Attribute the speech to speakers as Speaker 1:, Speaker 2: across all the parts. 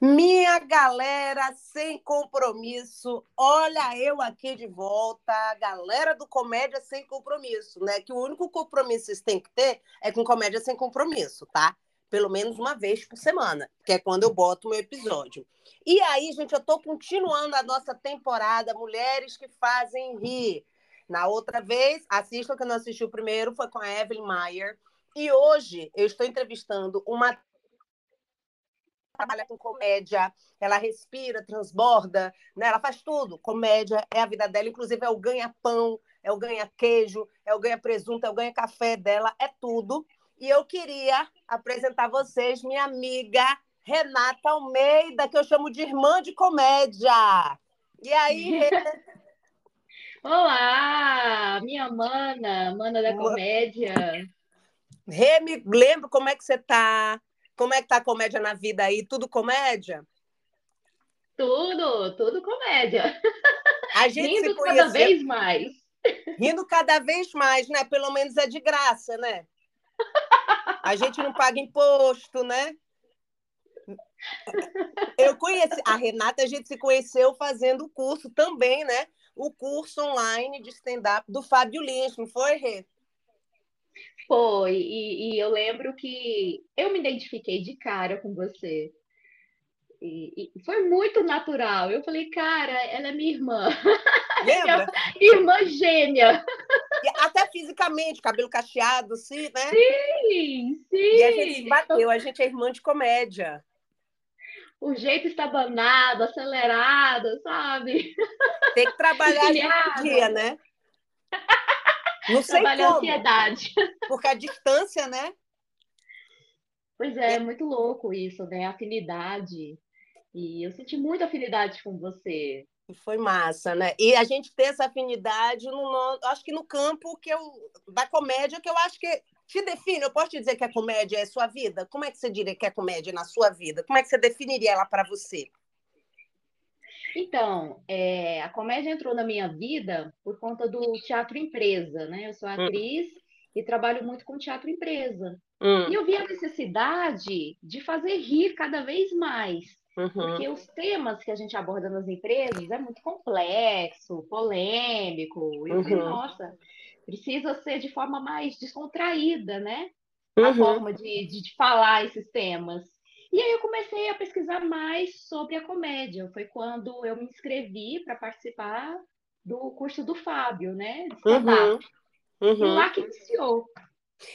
Speaker 1: Minha galera sem compromisso, olha eu aqui de volta, galera do Comédia Sem Compromisso, né? Que o único compromisso que vocês têm que ter é com Comédia Sem Compromisso, tá? Pelo menos uma vez por semana, que é quando eu boto meu episódio. E aí, gente, eu tô continuando a nossa temporada Mulheres que Fazem Rir. Na outra vez, assistam que eu não assisti o primeiro, foi com a Evelyn Mayer. E hoje eu estou entrevistando uma trabalha com comédia, ela respira, transborda, né? ela faz tudo. Comédia é a vida dela, inclusive é o ganha-pão, é o ganha-queijo, é o ganha-presunto, é o ganha-café dela, é tudo. E eu queria apresentar a vocês minha amiga Renata Almeida, que eu chamo de irmã de comédia. E aí,
Speaker 2: Olá, minha mana, mana da comédia.
Speaker 1: Rê, me lembro como é que você está? Como é que tá a comédia na vida aí? Tudo comédia?
Speaker 2: Tudo, tudo comédia.
Speaker 1: A gente
Speaker 2: Rindo
Speaker 1: se conheceu...
Speaker 2: cada vez mais.
Speaker 1: Rindo cada vez mais, né? Pelo menos é de graça, né? A gente não paga imposto, né? Eu conheci a Renata, a gente se conheceu fazendo o curso também, né? O curso online de stand-up do Fábio Lins, não foi, Rê?
Speaker 2: Foi, e, e, eu lembro que eu me identifiquei de cara com você. E, e foi muito natural. Eu falei, cara, ela é minha irmã.
Speaker 1: Lembra?
Speaker 2: irmã gêmea.
Speaker 1: E até fisicamente, cabelo cacheado, sim, né?
Speaker 2: Sim, sim.
Speaker 1: E a gente se bateu, a gente é irmã de comédia.
Speaker 2: O jeito estabanado, acelerado, sabe?
Speaker 1: Tem que trabalhar no dia, né? Não sei
Speaker 2: Trabalha
Speaker 1: como.
Speaker 2: a ansiedade.
Speaker 1: Porque a distância, né?
Speaker 2: Pois é, é muito louco isso, né? Afinidade. E eu senti muita afinidade com você.
Speaker 1: Foi massa, né? E a gente ter essa afinidade, no, acho que no campo que eu, da comédia, que eu acho que te define. Eu posso te dizer que a comédia é sua vida? Como é que você diria que é comédia na sua vida? Como é que você definiria ela para você?
Speaker 2: Então, é, a comédia entrou na minha vida por conta do teatro empresa, né? Eu sou atriz hum. e trabalho muito com teatro empresa. Hum. E eu vi a necessidade de fazer rir cada vez mais. Uhum. Porque os temas que a gente aborda nas empresas é muito complexo, polêmico. E eu falei,
Speaker 1: Uhum.
Speaker 2: nossa, precisa ser de forma mais descontraída, né? A
Speaker 1: Uhum.
Speaker 2: forma de, de, de falar esses temas. E aí eu comecei a pesquisar mais sobre a comédia. Foi quando eu me inscrevi para participar do curso do Fábio, né?
Speaker 1: Uhum.
Speaker 2: E lá que iniciou.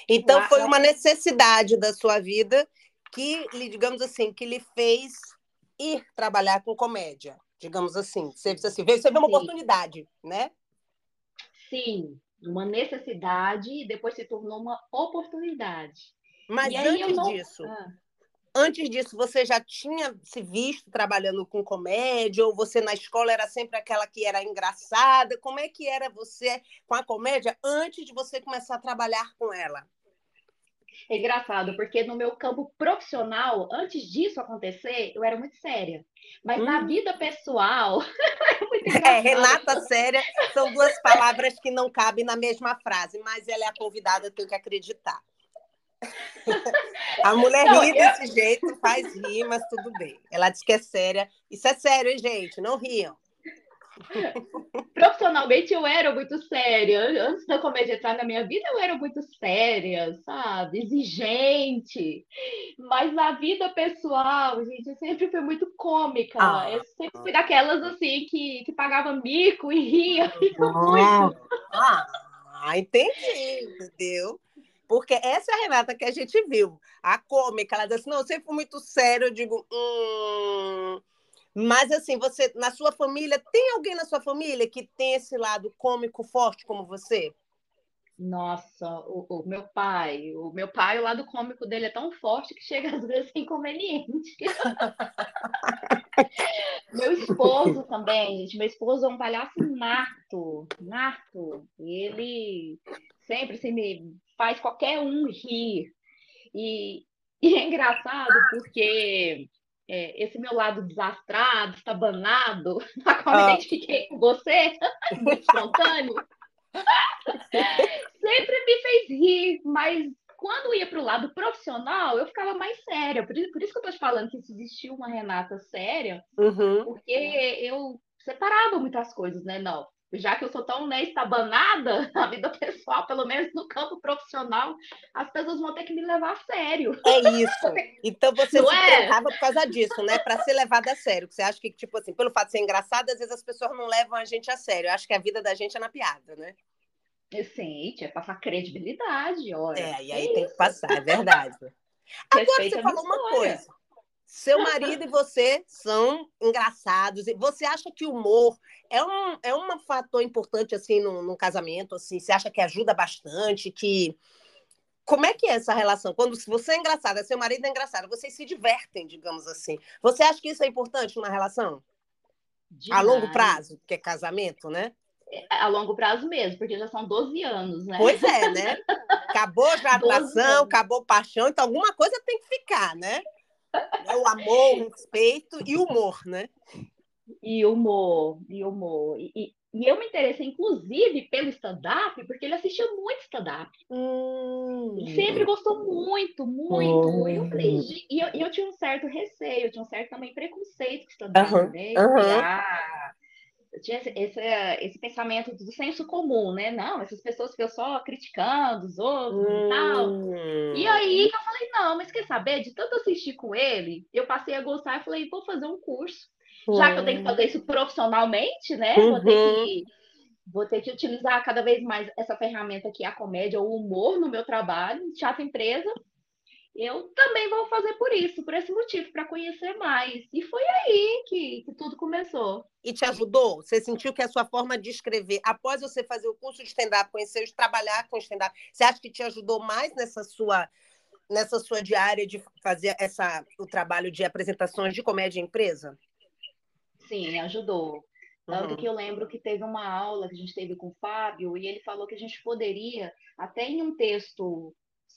Speaker 1: Então
Speaker 2: Lá-
Speaker 1: foi
Speaker 2: lá-
Speaker 1: uma necessidade da sua vida que, lhe- digamos assim, que lhe fez ir trabalhar com comédia, digamos assim. Você, você, veio, você uma
Speaker 2: Sim.
Speaker 1: oportunidade, né?
Speaker 2: Sim, uma necessidade e depois se tornou uma oportunidade.
Speaker 1: Mas
Speaker 2: e
Speaker 1: antes
Speaker 2: não...
Speaker 1: disso,
Speaker 2: Ah.
Speaker 1: Antes disso, você já tinha se visto trabalhando com comédia? Ou você na escola era sempre aquela que era engraçada? Como é que era você com a comédia antes de você começar a trabalhar com ela?
Speaker 2: É engraçado, porque no meu campo profissional, antes disso acontecer, eu era muito séria. Mas na
Speaker 1: Hum.
Speaker 2: vida pessoal, é
Speaker 1: É. Renata séria são duas palavras que não cabem na mesma frase, mas ela é a convidada, eu tenho que acreditar. A mulher
Speaker 2: Não,
Speaker 1: ri
Speaker 2: eu-
Speaker 1: desse jeito, faz rir, mas tudo bem. Ela diz que é séria. Isso é sério, hein, gente? Não riam.
Speaker 2: Profissionalmente eu era muito séria. Antes da comédia entrar na minha vida, eu era muito séria, sabe? Exigente. Mas na vida pessoal, gente, eu sempre fui muito cômica.
Speaker 1: Ah.
Speaker 2: Eu sempre fui daquelas assim que, que pagava mico e ria. muito.
Speaker 1: Ah, entendi, entendeu? Porque essa é a Renata que a gente viu. A cômica, ela diz assim, não, eu sempre fui muito sério, eu digo, hum... Mas assim, você, na sua família, tem alguém na sua família que tem esse lado cômico forte como você?
Speaker 2: Nossa, o, o meu pai, o meu pai, o lado cômico dele é tão forte que chega às vezes inconveniente. meu esposo também, gente, meu esposo é um palhaço nato, nato. Ele sempre assim, me faz qualquer um rir. E, e é engraçado porque é, esse meu lado desastrado, estabanado, na qual
Speaker 1: Ah.
Speaker 2: me identifiquei com você, muito espontâneo, sempre me fez rir, mas quando ia para o lado profissional, eu ficava mais séria. Por, por, isso que eu estou te falando que existia uma Renata séria, uhum. porque eu separava muitas coisas, né? Não, já que eu sou tão né, estabanada na vida pessoal, pelo menos no campo profissional, as pessoas vão ter que me levar a sério.
Speaker 1: É isso. Então você não se é? por causa disso, né? Para ser levada a sério. Você acha que, tipo assim, pelo fato de ser engraçado, às vezes as pessoas não levam a gente a sério. Eu acho que a vida da gente é na piada, né?
Speaker 2: Sim, é passar credibilidade, olha.
Speaker 1: É, e aí é tem que passar, é verdade. Agora você falou uma coisa. Seu marido e você são engraçados. Você acha que o humor é um, é um fator importante assim no, no casamento? Assim, você acha que ajuda bastante? Que como é que é essa relação? Quando você é engraçada, seu marido é engraçado, vocês se divertem, digamos assim. Você acha que isso é importante numa relação? Demais. A longo prazo, que é casamento, né?
Speaker 2: A longo prazo mesmo, porque já são 12 anos, né?
Speaker 1: Pois é, né? Acabou a atração, acabou paixão, então alguma coisa tem que ficar, né? O amor, o respeito e o humor, né?
Speaker 2: E humor, e humor. E, e eu me interessei, inclusive, pelo stand-up, porque ele assistia muito stand-up. Hum. E sempre gostou muito, muito. Hum. E, eu falei, e, eu, e eu tinha um certo receio, eu tinha um certo também preconceito com stand-up, uhum. né? Uhum. Ah, eu tinha esse, esse, pensamento do senso comum, né? Não, essas pessoas ficam só criticando os outros hum. e tal. E aí eu falei, não, mas quer saber? De tanto assistir com ele, eu passei a gostar e falei, vou fazer um curso. Hum. Já que eu tenho que fazer isso profissionalmente, né? Uhum. Vou, ter que, uhum. vou ter que utilizar cada vez mais essa ferramenta que é a comédia, o humor no meu trabalho, teatro empresa eu também vou fazer por isso, por esse motivo, para conhecer mais. E foi aí que, que, tudo começou.
Speaker 1: E te ajudou? Você sentiu que a sua forma de escrever, após você fazer o curso de stand-up, conhecer, trabalhar com stand-up, você acha que te ajudou mais nessa sua nessa sua diária de fazer essa o trabalho de apresentações de comédia em empresa?
Speaker 2: Sim, ajudou. Tanto uhum. que eu lembro que teve uma aula que a gente teve com o Fábio e ele falou que a gente poderia, até em um texto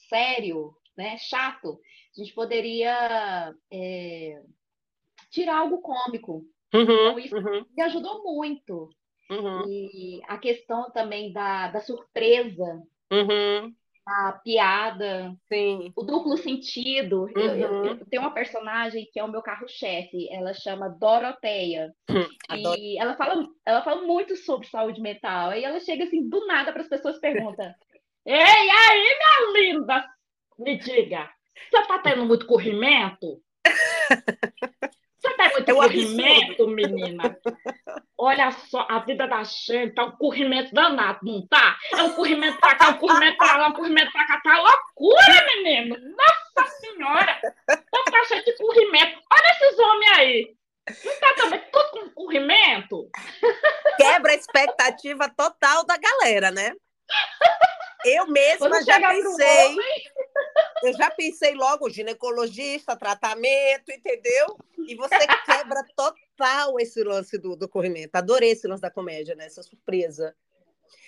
Speaker 2: sério, né, chato, a gente poderia é, tirar algo cômico. Uhum, então, isso uhum. me ajudou muito. Uhum. E a questão também da, da surpresa, uhum. a piada, Sim. o duplo sentido. Eu, eu, eu, uhum. tenho uma personagem que é o meu carro-chefe, ela chama Doroteia. e ela fala, ela fala muito sobre saúde mental. Aí ela chega assim, do nada, para as pessoas perguntam. Ei, aí, minha linda, me diga, você está tendo muito corrimento? Você tem muito é corrimento, absurdo. menina? Olha só, a vida da gente tá um corrimento danado, não tá? É um corrimento pra cá, um corrimento pra lá, um corrimento pra cá. Tá loucura, menino! Nossa Senhora! Então tá cheio de corrimento. Olha esses homens aí! Não tá também tudo com corrimento?
Speaker 1: Quebra a expectativa total da galera, né? Eu mesma já pensei. Eu já pensei logo, ginecologista, tratamento, entendeu? E você quebra total esse lance do, do corrimento. Adorei esse lance da comédia, né? Essa surpresa.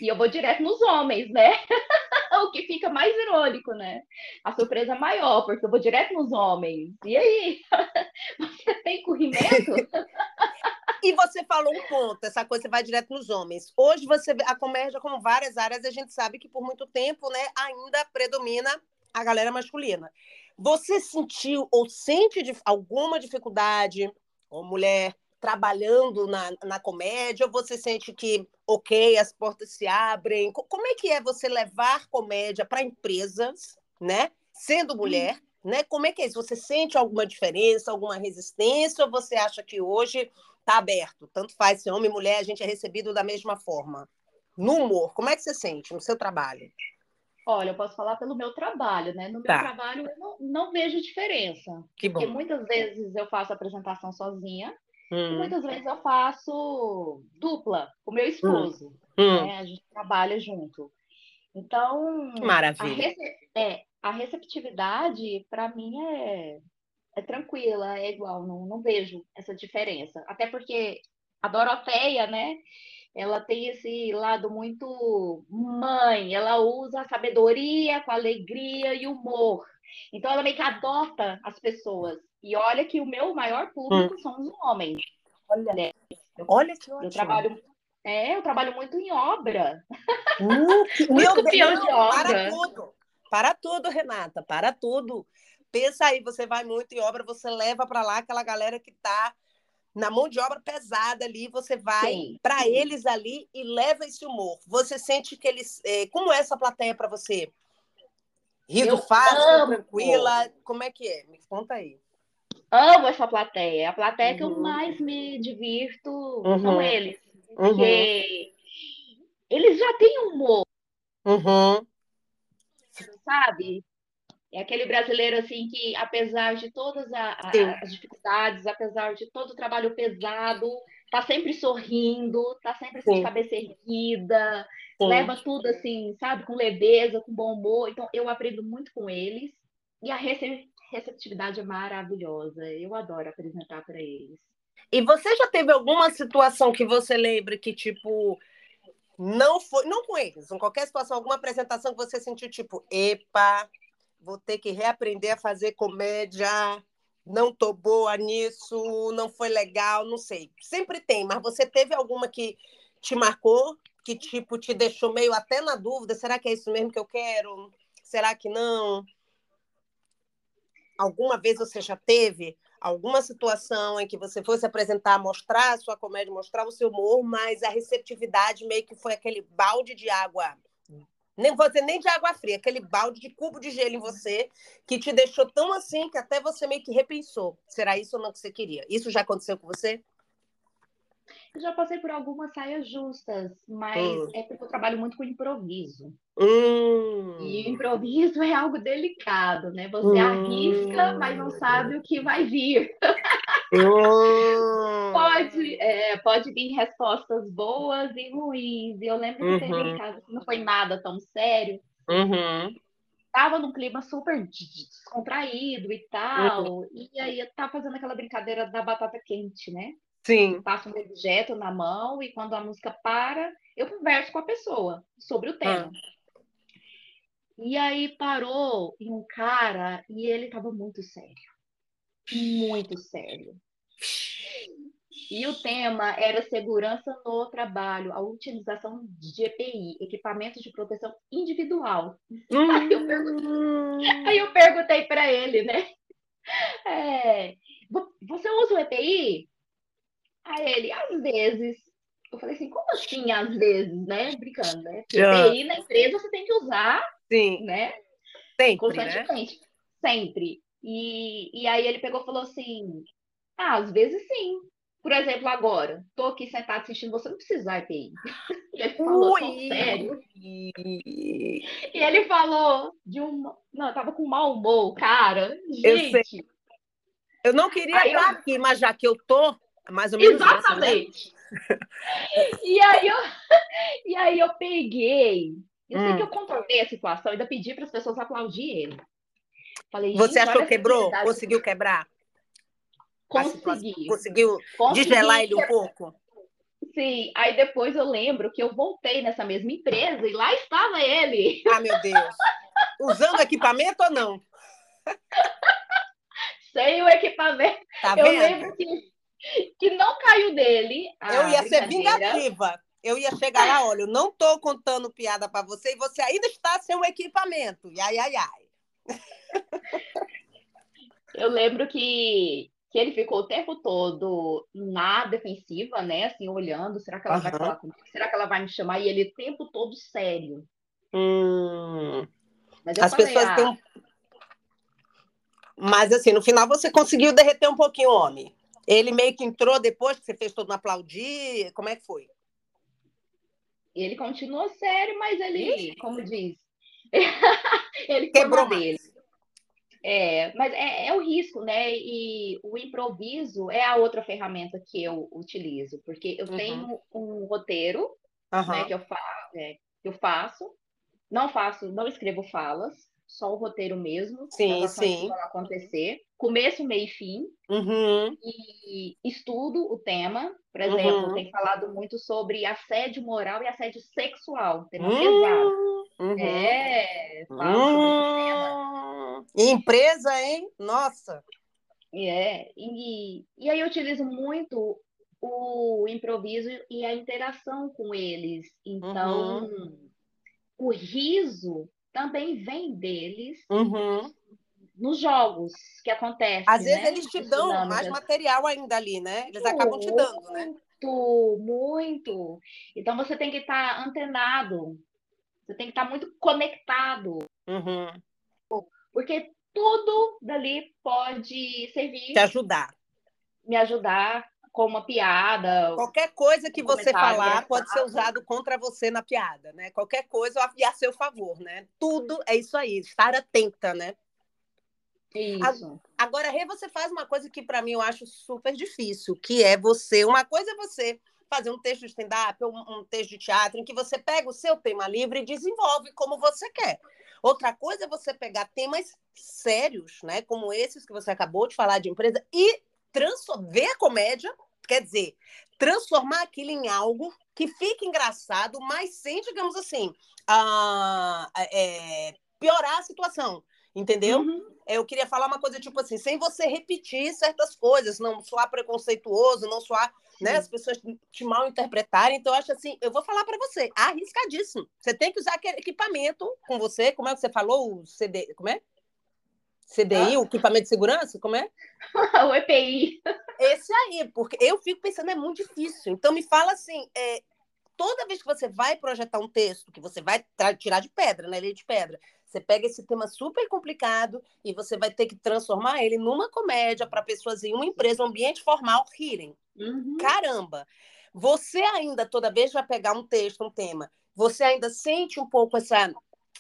Speaker 2: E eu vou direto nos homens, né? o que fica mais irônico, né? A surpresa maior, porque eu vou direto nos homens. E aí? Você tem corrimento?
Speaker 1: E você falou um ponto, essa coisa você vai direto nos homens. Hoje você vê a comédia como várias áreas, a gente sabe que por muito tempo, né, ainda predomina a galera masculina. Você sentiu ou sente alguma dificuldade, ou mulher, trabalhando na, na comédia, ou você sente que, ok, as portas se abrem? Como é que é você levar comédia para empresas, né? Sendo mulher, hum. né? Como é que é isso? Você sente alguma diferença, alguma resistência, ou você acha que hoje está aberto. Tanto faz se homem e mulher, a gente é recebido da mesma forma. No humor, como é que você sente no seu trabalho?
Speaker 2: Olha, eu posso falar pelo meu trabalho, né? No meu tá. trabalho eu não, não, vejo diferença. Que bom. Porque muitas vezes eu faço apresentação sozinha, hum. e muitas vezes eu faço dupla com meu esposo. Hum. Né? A gente trabalha junto. Então,
Speaker 1: Maravilha.
Speaker 2: A, rece é, a receptividade, para mim, é, é tranquila, é igual, não, não vejo essa diferença. Até porque a Doroteia, né? Ela tem esse lado muito mãe, ela usa a sabedoria com alegria e humor. Então ela meio que adota as pessoas. E olha que o meu maior público hum. são os homens.
Speaker 1: Olha, né? eu, olha que ótimo.
Speaker 2: Eu trabalho, é, eu trabalho muito em obra. Uh, muito
Speaker 1: campeão de obra. Para tudo. Para tudo, Renata, para tudo. Pensa aí, você vai muito em obra, você leva para lá aquela galera que está na mão de obra pesada ali, você vai para eles ali e leva esse humor. Você sente que eles. É, como é essa plateia para você? Rindo eu fácil, amo. tranquila? Como é que é? Me conta aí.
Speaker 2: Amo essa plateia. É a plateia uhum. que eu uhum. mais me divirto uhum. são eles. Porque uhum. eles já têm humor.
Speaker 1: Uhum.
Speaker 2: Sabe? É aquele brasileiro assim que, apesar de todas a, a, as dificuldades, apesar de todo o trabalho pesado, tá sempre sorrindo, tá sempre assim, de cabeça erguida, Sim. leva tudo assim, sabe, com leveza, com bom humor. Então, eu aprendo muito com eles e a receptividade é maravilhosa. Eu adoro apresentar para eles.
Speaker 1: E você já teve alguma situação que você lembre que, tipo, não foi, não com eles, em qualquer situação, alguma apresentação que você sentiu, tipo, epa, vou ter que reaprender a fazer comédia, não tô boa nisso, não foi legal, não sei. Sempre tem, mas você teve alguma que te marcou, que tipo te deixou meio até na dúvida, será que é isso mesmo que eu quero? Será que não? Alguma vez você já teve alguma situação em que você fosse apresentar, mostrar a sua comédia, mostrar o seu humor, mas a receptividade meio que foi aquele balde de água nem você nem de água fria, aquele balde de cubo de gelo em você que te deixou tão assim que até você meio que repensou. Será isso ou não que você queria? Isso já aconteceu com você?
Speaker 2: Eu já passei por algumas saias justas, mas hum. é porque eu trabalho muito com improviso.
Speaker 1: Hum.
Speaker 2: E improviso é algo delicado, né? Você hum. arrisca, mas não sabe o que vai vir. Pode, é, pode vir respostas boas e ruins. E eu lembro que uhum. teve caso que não foi nada tão sério.
Speaker 1: Uhum.
Speaker 2: Tava num clima super descontraído e tal. Uhum. E aí eu tava fazendo aquela brincadeira da batata quente, né?
Speaker 1: Sim.
Speaker 2: Passo um objeto na mão e quando a música para, eu converso com a pessoa sobre o tema. Ah. E aí parou em um cara e ele tava muito sério. Muito sério. E o tema era segurança no trabalho, a utilização de EPI, equipamentos de proteção individual. Hum. Aí, eu perguntei, perguntei para ele, né? É, você usa o EPI? Aí ele, às vezes. Eu falei assim, como assim às vezes, né? Brincando, né? EPI na empresa você tem que usar,
Speaker 1: Sim.
Speaker 2: né?
Speaker 1: Sempre,
Speaker 2: Constantemente. Né? Sempre. E, e aí ele pegou e falou assim, ah, às vezes sim. Por exemplo, agora, tô aqui sentado assistindo, você não precisa usar EPI. E ele falou, Ui. sério. E ele falou de um. Não, eu tava com mau humor, cara. Gente.
Speaker 1: Eu, eu não queria aí estar eu... aqui, mas já que eu tô, mais ou menos.
Speaker 2: Exatamente. Essa, né? e, aí eu... e aí eu peguei. Eu hum. sei que eu controlei a situação, ainda pedi para as pessoas aplaudir ele.
Speaker 1: Falei, Você achou que quebrou? Conseguiu quebrar?
Speaker 2: Consegui.
Speaker 1: Conseguiu desgelar ele um pouco?
Speaker 2: Sim, aí depois eu lembro que eu voltei nessa mesma empresa e lá estava ele.
Speaker 1: Ah, meu Deus. Usando equipamento ou não?
Speaker 2: Sem o equipamento.
Speaker 1: Tá
Speaker 2: eu lembro que, que não caiu dele.
Speaker 1: Eu ia ser vingativa. Eu ia chegar lá, olha, eu não estou contando piada para você e você ainda está sem o equipamento. Ai, ai, ai.
Speaker 2: Eu lembro que que ele ficou o tempo todo na defensiva, né? Assim, olhando, será que ela uhum. vai falar comigo? Será que ela vai me chamar? E ele o tempo todo sério.
Speaker 1: Hum. As falei, pessoas ah, têm. Mas assim, no final você conseguiu derreter um pouquinho o homem. Ele meio que entrou depois que você fez todo mundo aplaudir. Como é que foi?
Speaker 2: Ele continuou sério, mas ele, Ixi. como diz, ele
Speaker 1: quebrou dele.
Speaker 2: É, mas é, é, o risco, né? E o improviso é a outra ferramenta que eu utilizo, porque eu uhum. tenho um roteiro uhum. né, que, eu fa é, que eu faço, não faço, não escrevo falas, só o roteiro mesmo,
Speaker 1: sim, sim.
Speaker 2: acontecer, começo, meio e fim,
Speaker 1: uhum.
Speaker 2: e estudo o tema. Por exemplo, uhum. tem falado muito sobre assédio moral e assédio sexual, tema uhum. pesado.
Speaker 1: Uhum.
Speaker 2: É, falo tema.
Speaker 1: Empresa, hein? Nossa!
Speaker 2: É, e, e aí eu utilizo muito o improviso e a interação com eles. Então, uhum. o riso também vem deles uhum. nos jogos que acontecem.
Speaker 1: Às vezes
Speaker 2: né?
Speaker 1: eles te dão mais material ainda ali, né? Eles acabam te dando, né?
Speaker 2: Muito, muito. Então você tem que estar tá antenado, você tem que estar tá muito conectado. Uhum. Porque tudo dali pode servir.
Speaker 1: Te ajudar.
Speaker 2: Me ajudar com uma piada.
Speaker 1: Qualquer coisa que um você falar pode ser usado contra você na piada, né? Qualquer coisa a seu favor, né? Tudo é isso aí, estar atenta, né?
Speaker 2: Isso.
Speaker 1: Agora, Rê, você faz uma coisa que para mim eu acho super difícil, que é você. Uma coisa é você fazer um texto de stand-up ou um texto de teatro em que você pega o seu tema livre e desenvolve como você quer. Outra coisa é você pegar temas sérios, né, como esses que você acabou de falar de empresa e ver a comédia, quer dizer, transformar aquilo em algo que fique engraçado, mas sem, digamos assim, a, é, piorar a situação. Entendeu? Uhum. Eu queria falar uma coisa tipo assim, sem você repetir certas coisas, não soar preconceituoso, não soar, né, as pessoas te mal interpretarem. Então, eu acho assim, eu vou falar para você, arriscadíssimo. Você tem que usar aquele equipamento com você, como é que você falou? O CD, como é? CDI, ah. o equipamento de segurança, como é?
Speaker 2: o EPI.
Speaker 1: Esse aí, porque eu fico pensando, é muito difícil. Então, me fala assim, é, toda vez que você vai projetar um texto, que você vai tirar de pedra, né, de pedra, você pega esse tema super complicado e você vai ter que transformar ele numa comédia para pessoas em uma empresa, um ambiente formal rirem. Uhum. Caramba! Você ainda, toda vez vai pegar um texto, um tema, você ainda sente um pouco essa,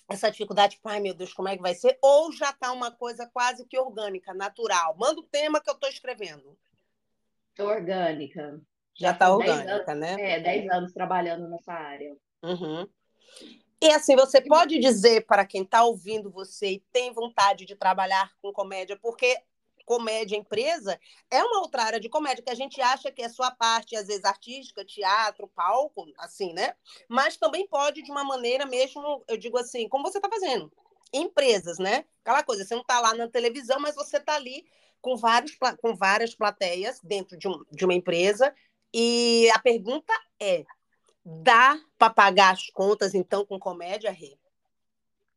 Speaker 1: essa dificuldade, tipo, ai meu Deus, como é que vai ser? Ou já está uma coisa quase que orgânica, natural? Manda o tema que eu estou escrevendo.
Speaker 2: Orgânica.
Speaker 1: Já está orgânica,
Speaker 2: anos,
Speaker 1: né?
Speaker 2: É, 10 anos trabalhando nessa área.
Speaker 1: Uhum. E assim, você pode dizer para quem está ouvindo você e tem vontade de trabalhar com comédia, porque comédia empresa é uma outra área de comédia que a gente acha que é sua parte, às vezes, artística, teatro, palco, assim, né? Mas também pode, de uma maneira mesmo, eu digo assim, como você está fazendo. Empresas, né? Aquela coisa, você não está lá na televisão, mas você está ali com, vários, com várias plateias dentro de, um, de uma empresa. E a pergunta é: Dá para pagar as contas, então, com comédia, Rê?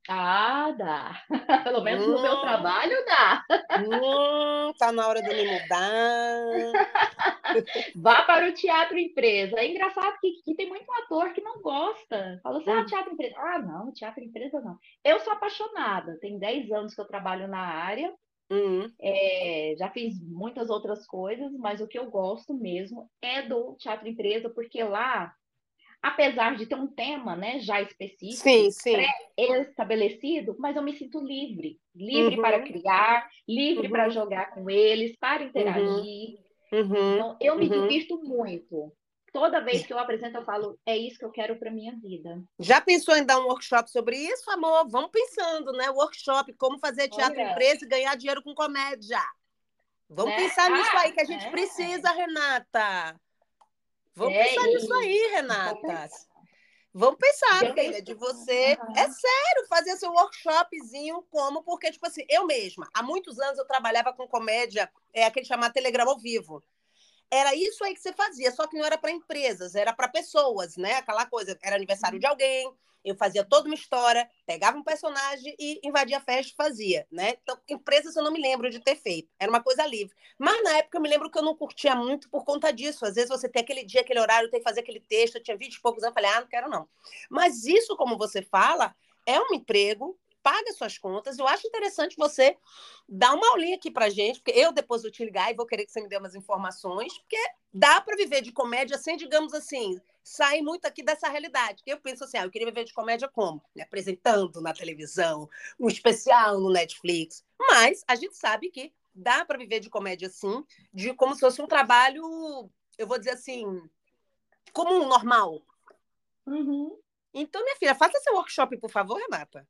Speaker 2: Ah, dá. Pelo menos hum, no meu hum. trabalho dá.
Speaker 1: Hum, tá na hora de me mudar.
Speaker 2: Vá para o teatro empresa. É engraçado que, que tem muito ator que não gosta. Fala assim, ah, hum. teatro empresa. Ah, não, teatro empresa não. Eu sou apaixonada. Tem 10 anos que eu trabalho na área. Uhum. É, já fiz muitas outras coisas, mas o que eu gosto mesmo é do teatro empresa, porque lá apesar de ter um tema né, já específico, pré-estabelecido, mas eu me sinto livre, livre uhum. para criar, livre uhum. para jogar com eles, para interagir. Uhum. Então, eu me uhum. divirto muito. Toda vez que eu apresento, eu falo, é isso que eu quero para minha vida.
Speaker 1: Já pensou em dar um workshop sobre isso, amor? Vamos pensando, né? Workshop, como fazer teatro Olha. empresa e ganhar dinheiro com comédia. Vamos né? pensar nisso ah, aí que a gente é. precisa, Renata. Vamos é, pensar e... nisso aí, Renata. Vamos pensar, filha, de você. Uhum. É sério, fazer seu workshopzinho como, porque, tipo assim, eu mesma, há muitos anos eu trabalhava com comédia, é aquele chamado Telegrama ao vivo. Era isso aí que você fazia, só que não era para empresas, era para pessoas, né? Aquela coisa, era aniversário de alguém, eu fazia toda uma história, pegava um personagem e invadia a festa e fazia, né? Então, empresas eu não me lembro de ter feito, era uma coisa livre. Mas na época eu me lembro que eu não curtia muito por conta disso. Às vezes você tem aquele dia, aquele horário, tem que fazer aquele texto, eu tinha 20 e poucos anos, eu falei, ah, não quero não. Mas isso, como você fala, é um emprego, paga suas contas. Eu acho interessante você dar uma aulinha aqui pra gente, porque eu depois vou te ligar e vou querer que você me dê umas informações, porque dá para viver de comédia sem, digamos assim, sair muito aqui dessa realidade. Eu penso assim, ah, eu queria viver de comédia como? Me apresentando na televisão, um especial no Netflix. Mas a gente sabe que dá para viver de comédia sim, de como se fosse um trabalho, eu vou dizer assim, comum, normal. Uhum. Então, minha filha, faça seu workshop, por favor, Renata.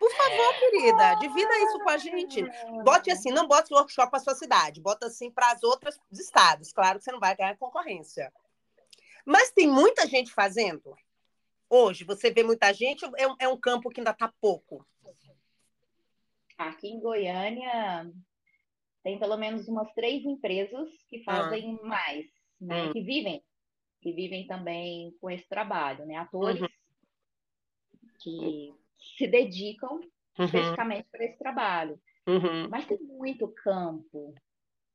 Speaker 1: Por favor, querida, divida isso com a gente. Bote assim, não bote o workshop para sua cidade, bota assim para as outras estados. Claro que você não vai ganhar concorrência. Mas tem muita gente fazendo. Hoje, você vê muita gente, é um, é um campo que ainda está pouco.
Speaker 2: Aqui em Goiânia, tem pelo menos umas três empresas que ah. fazem ah. mais, né? Hum. Que vivem, que vivem também com esse trabalho, né? Atores uhum que se dedicam uhum. especificamente para esse trabalho. Uhum. Mas tem muito campo.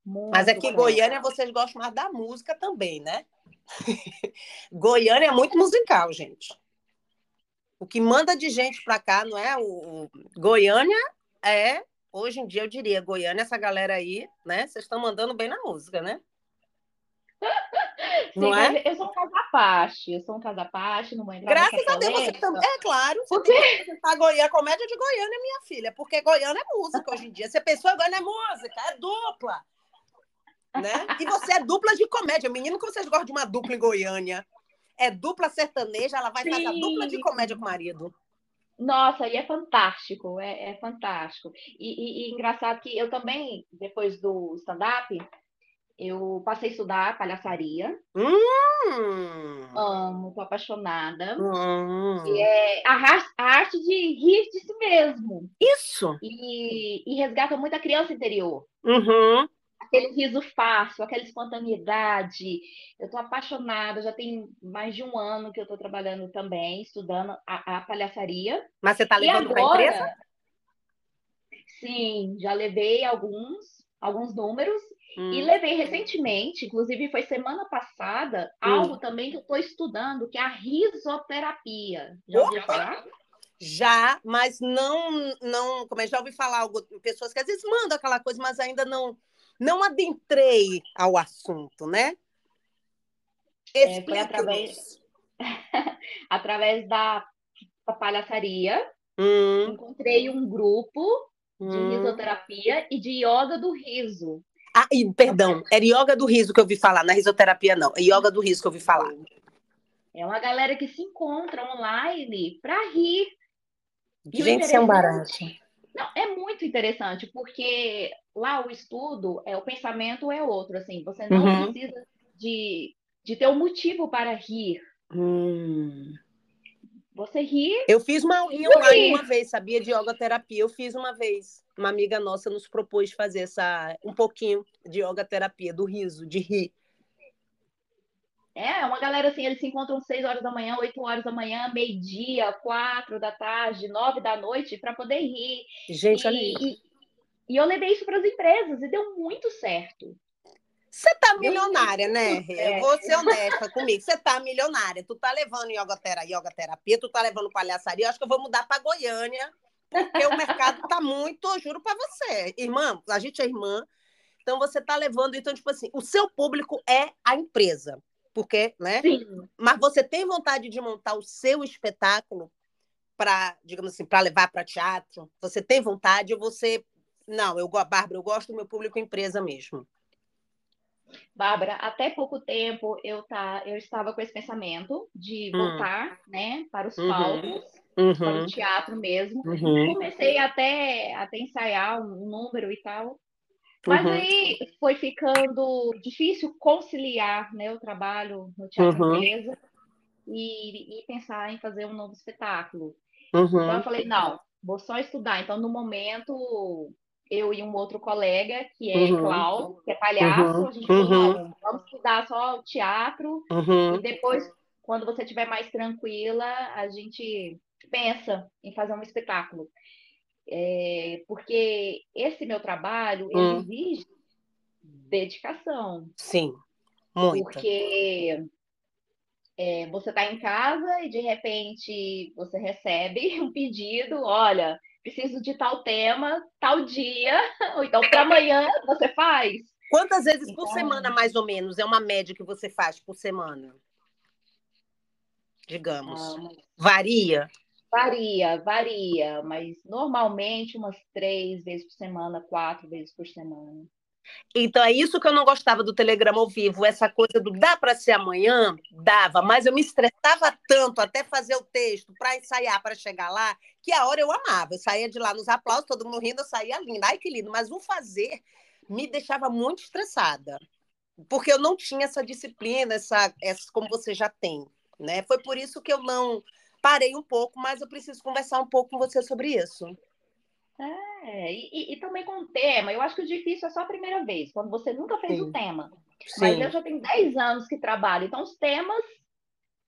Speaker 1: Muito Mas aqui em Goiânia vocês gostam mais da música também, né? Goiânia é muito musical, gente. O que manda de gente para cá, não é? O, Goiânia é, hoje em dia eu diria, Goiânia, essa galera aí, né? Vocês estão mandando bem na música, né?
Speaker 2: Sim, não é? Eu sou um casapache, eu sou um casapache, não vou entrar
Speaker 1: Graças a Deus, você também. É claro, você porque... tem que Goiânia, a comédia de Goiânia, minha filha, porque Goiânia é música hoje em dia. Você pensou, Goiânia é música, é dupla. Né? E você é dupla de comédia. Menino, que vocês gostam de uma dupla em Goiânia. É dupla sertaneja, ela vai Sim. fazer a dupla de comédia com o marido.
Speaker 2: Nossa, e é fantástico, é, é fantástico. E, e, e, engraçado que eu também, depois do stand-up, eu passei a estudar palhaçaria. Hum. Amo, tô apaixonada. Hum. E é a, a, arte de rir de si mesmo.
Speaker 1: Isso!
Speaker 2: E, e resgata muito a criança interior. Uhum aquele riso fácil, aquela espontaneidade. Eu estou apaixonada, já tem mais de um ano que eu estou trabalhando também, estudando a, a palhaçaria.
Speaker 1: Mas você está levando para a empresa?
Speaker 2: Sim, já levei alguns, alguns números hum. e levei recentemente, inclusive foi semana passada, hum. algo também que eu estou estudando, que é a risoterapia. Já ouviu falar?
Speaker 1: Já, mas não, não, como eu já ouvi falar, algo, pessoas que às vezes mandam aquela coisa, mas ainda não, não adentrei ao assunto, né?
Speaker 2: É, foi através, através da, da palhaçaria. Hum. Encontrei um grupo de hum. risoterapia e de yoga do riso.
Speaker 1: Ah, e, perdão, era yoga do riso que eu ouvi falar, na risoterapia não, é yoga do riso que eu ouvi falar.
Speaker 2: É uma galera que se encontra online para rir.
Speaker 1: Gente, isso é um barato.
Speaker 2: Não, é muito interessante, porque lá o estudo, é, o pensamento é outro, assim, você não uhum. precisa de, de ter um motivo para rir. Hum. Você ri.
Speaker 1: Eu fiz uma aulinha online uma vez, sabia, de yoga terapia. Eu fiz uma vez. Uma amiga nossa nos propôs fazer essa um pouquinho de yoga terapia, do riso, de rir.
Speaker 2: É, uma galera assim, eles se encontram 6 horas da manhã, 8 horas da manhã, meio-dia, 4 da tarde, 9 da noite, para poder rir.
Speaker 1: Gente, e, olha aí.
Speaker 2: E, e eu levei isso para as empresas e deu muito certo.
Speaker 1: Você tá milionária, né? Eu vou ser honesta comigo. Você tá milionária. Tu tá levando yoga, terapia, yoga terapia, tu tá levando palhaçaria. Eu acho que eu vou mudar para Goiânia, porque o mercado tá muito, eu juro para você. Irmã, a gente é irmã. Então você tá levando, então tipo assim, o seu público é a empresa porque, né? Sim. Mas você tem vontade de montar o seu espetáculo para, digamos assim, para levar para teatro? Você tem vontade ou você não, eu Bárbara, eu gosto do meu público empresa mesmo.
Speaker 2: Bárbara, até pouco tempo eu tá, eu estava com esse pensamento de hum. voltar, né, para os uhum. palcos, uhum. para o teatro mesmo. Uhum. Comecei até até ensaiar um número e tal, mas uhum. aí foi ficando difícil conciliar né, o trabalho no teatro uhum. empresa e, e, pensar em fazer um novo espetáculo. Uhum. Então eu falei, não, vou só estudar. Então, no momento, eu e um outro colega, que é uhum. Clau, que é palhaço, uhum. a gente falou, uhum. vamos estudar só o teatro e depois, quando você estiver mais tranquila, a gente pensa em fazer um espetáculo. É, porque esse meu trabalho hum. exige dedicação.
Speaker 1: Sim, muito.
Speaker 2: Porque é, você está em casa e de repente você recebe um pedido, olha, preciso de tal tema, tal dia, ou então para amanhã você faz.
Speaker 1: Quantas vezes então... por semana, mais ou menos, é uma média que você faz por semana? Digamos. Ah, Varia?
Speaker 2: Varia, varia, mas normalmente umas três vezes por semana, quatro vezes por semana.
Speaker 1: Então é isso que eu não gostava do Telegrama ao vivo, essa coisa do dá para ser amanhã, dava, mas eu me estressava tanto até fazer o texto para ensaiar para chegar lá, que a hora eu amava. Eu saía de lá nos aplausos, todo mundo rindo, eu saía linda. Ai que lindo, mas o fazer me deixava muito estressada. Porque eu não tinha essa disciplina, essa, essa como você já tem, né? Foi por isso que eu não parei um pouco, mas eu preciso conversar um pouco com você sobre isso.
Speaker 2: É, e, e, também com o tema, eu acho que o difícil é só a primeira vez, quando você nunca fez Sim. o tema. Sim. Mas eu já tenho 10 anos que trabalho, então os temas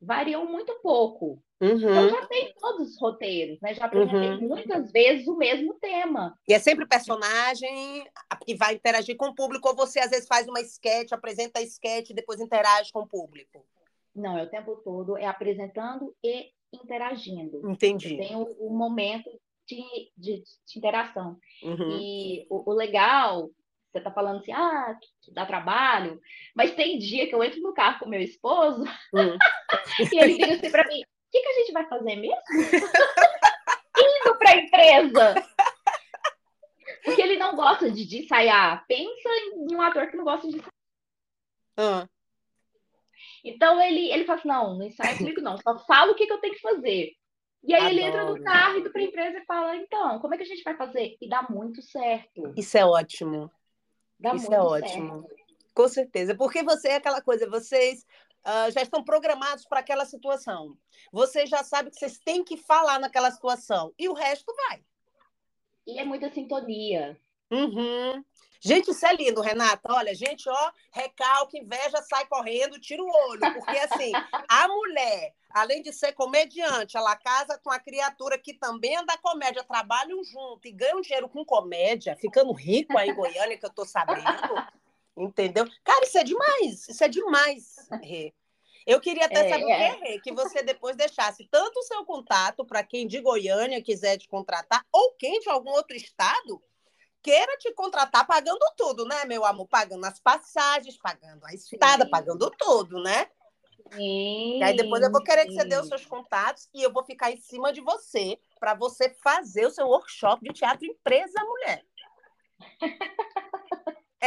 Speaker 2: variam muito pouco. Uhum. Então já tem todos os roteiros, né? Já apresentei uhum. muitas vezes o mesmo tema.
Speaker 1: E é sempre personagem que vai interagir com o público, ou você às vezes faz uma sketch, apresenta a sketch e depois interage com o público?
Speaker 2: Não, é o tempo todo é apresentando e interagindo.
Speaker 1: Entendi.
Speaker 2: Tem o, o momento de, de, de interação. Uhum. E o, o legal você tá falando assim, ah, dá trabalho, mas tem dia que eu entro no carro com meu esposo hum. e ele diz assim para mim, o que, que a gente vai fazer mesmo? Indo para a empresa. Porque ele não gosta de, de ensaiar. Pensa em um ator que não gosta de ensaiar. Uhum. Então ele, ele fala assim: não, não ensaia comigo, não, só fala o que, que eu tenho que fazer. E aí Adoro. ele entra no carro, indo para a empresa e fala: então, como é que a gente vai fazer? E dá muito certo.
Speaker 1: Isso é ótimo. Dá Isso é ótimo. Certo. Com certeza. Porque você é aquela coisa, vocês uh, já estão programados para aquela situação. Vocês já sabem que vocês têm que falar naquela situação. E o resto vai.
Speaker 2: E é muita sintonia.
Speaker 1: Uhum. Gente, isso é lindo, Renata. Olha, gente, ó, recalque, inveja, sai correndo, tira o olho. Porque, assim, a mulher, além de ser comediante, ela casa com a criatura que também anda comédia, trabalham junto e ganham dinheiro com comédia, ficando rico aí em Goiânia, que eu tô sabendo. Entendeu? Cara, isso é demais. Isso é demais, Rê. Eu queria até é, saber é. Rê, que você depois deixasse tanto o seu contato para quem de Goiânia quiser te contratar, ou quem de algum outro estado queira te contratar pagando tudo, né, meu amor? Pagando as passagens, pagando a estada, sim. pagando tudo, né? Sim, e aí depois eu vou querer que você dê os seus contatos e eu vou ficar em cima de você para você fazer o seu workshop de teatro empresa mulher.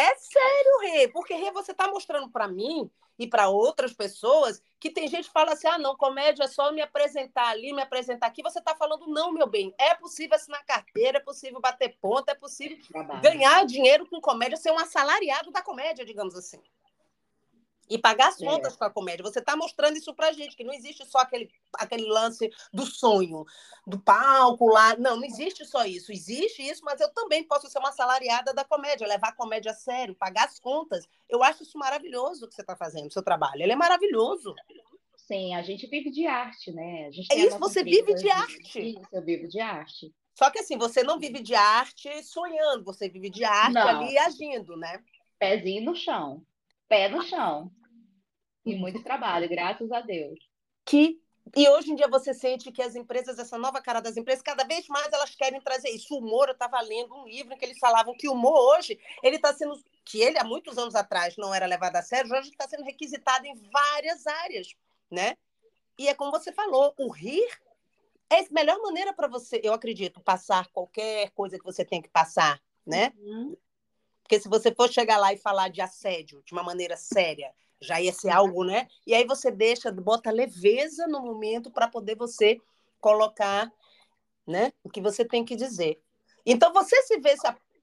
Speaker 1: É sério, Rê, porque Rê, você está mostrando para mim e para outras pessoas que tem gente que fala assim: ah, não, comédia é só me apresentar ali, me apresentar aqui. Você está falando, não, meu bem, é possível assinar carteira, é possível bater ponta, é possível Trabalho. ganhar dinheiro com comédia, ser um assalariado da comédia, digamos assim e pagar as é. contas é. com a comédia. Você está mostrando isso para gente, que não existe só aquele, aquele lance do sonho, do palco lá. Não, não existe só isso. Existe isso, mas eu também posso ser uma salariada da comédia, levar a comédia a sério, pagar as contas. Eu acho isso maravilhoso que você está fazendo, o seu trabalho. Ele é maravilhoso.
Speaker 2: Sim, a gente vive de arte, né?
Speaker 1: é isso, você vive de arte.
Speaker 2: Isso, eu vivo de arte.
Speaker 1: Só que assim, você não vive de arte sonhando, você vive de arte não. ali agindo, né?
Speaker 2: Pezinho no chão. Pé no chão. E muito trabalho, graças a Deus.
Speaker 1: Que e hoje em dia você sente que as empresas, essa nova cara das empresas, cada vez mais elas querem trazer isso. O humor, eu estava lendo um livro em que eles falavam que o humor hoje, ele está sendo, que ele há muitos anos atrás não era levado a sério, hoje está sendo requisitado em várias áreas, né? E é como você falou, o rir é a melhor maneira para você, eu acredito, passar qualquer coisa que você tem que passar, né? Uhum. Porque se você for chegar lá e falar de assédio de uma maneira séria, já ia ser algo, né? E aí você deixa, bota leveza no momento para poder você colocar, né? O que você tem que dizer. Então você se vê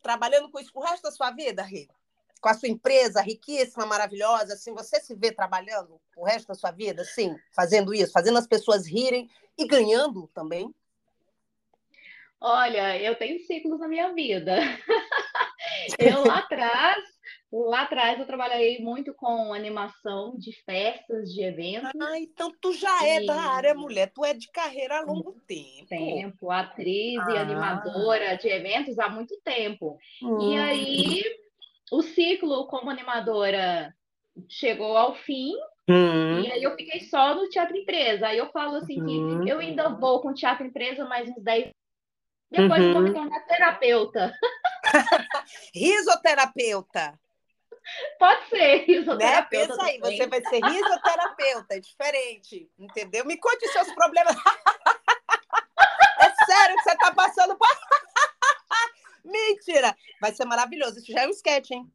Speaker 1: trabalhando com isso pro resto da sua vida, Rita? Com a sua empresa riquíssima, maravilhosa, assim, você se vê trabalhando o resto da sua vida, assim, fazendo isso, fazendo as pessoas rirem e ganhando também?
Speaker 2: Olha, eu tenho ciclos na minha vida. eu lá atrás Lá atrás eu trabalhei muito com animação de festas, de eventos.
Speaker 1: Ah, então tu já é da área, mulher. Tu é de carreira há longo tempo.
Speaker 2: Tempo, atriz ah. e animadora de eventos há muito tempo. Hum. E aí o ciclo como animadora chegou ao fim. Hum. E aí eu fiquei só no teatro empresa. Aí eu falo assim hum. que eu ainda vou com teatro empresa mais uns 10 depois uhum. eu vou me tornar terapeuta.
Speaker 1: Risoterapeuta.
Speaker 2: Pode ser
Speaker 1: Né? Pensa aí, também. você vai ser risoterapeuta, é diferente, entendeu? Me conte seus problemas. é sério que você está passando por... Mentira! Vai ser maravilhoso. Isso já é um sketch, hein?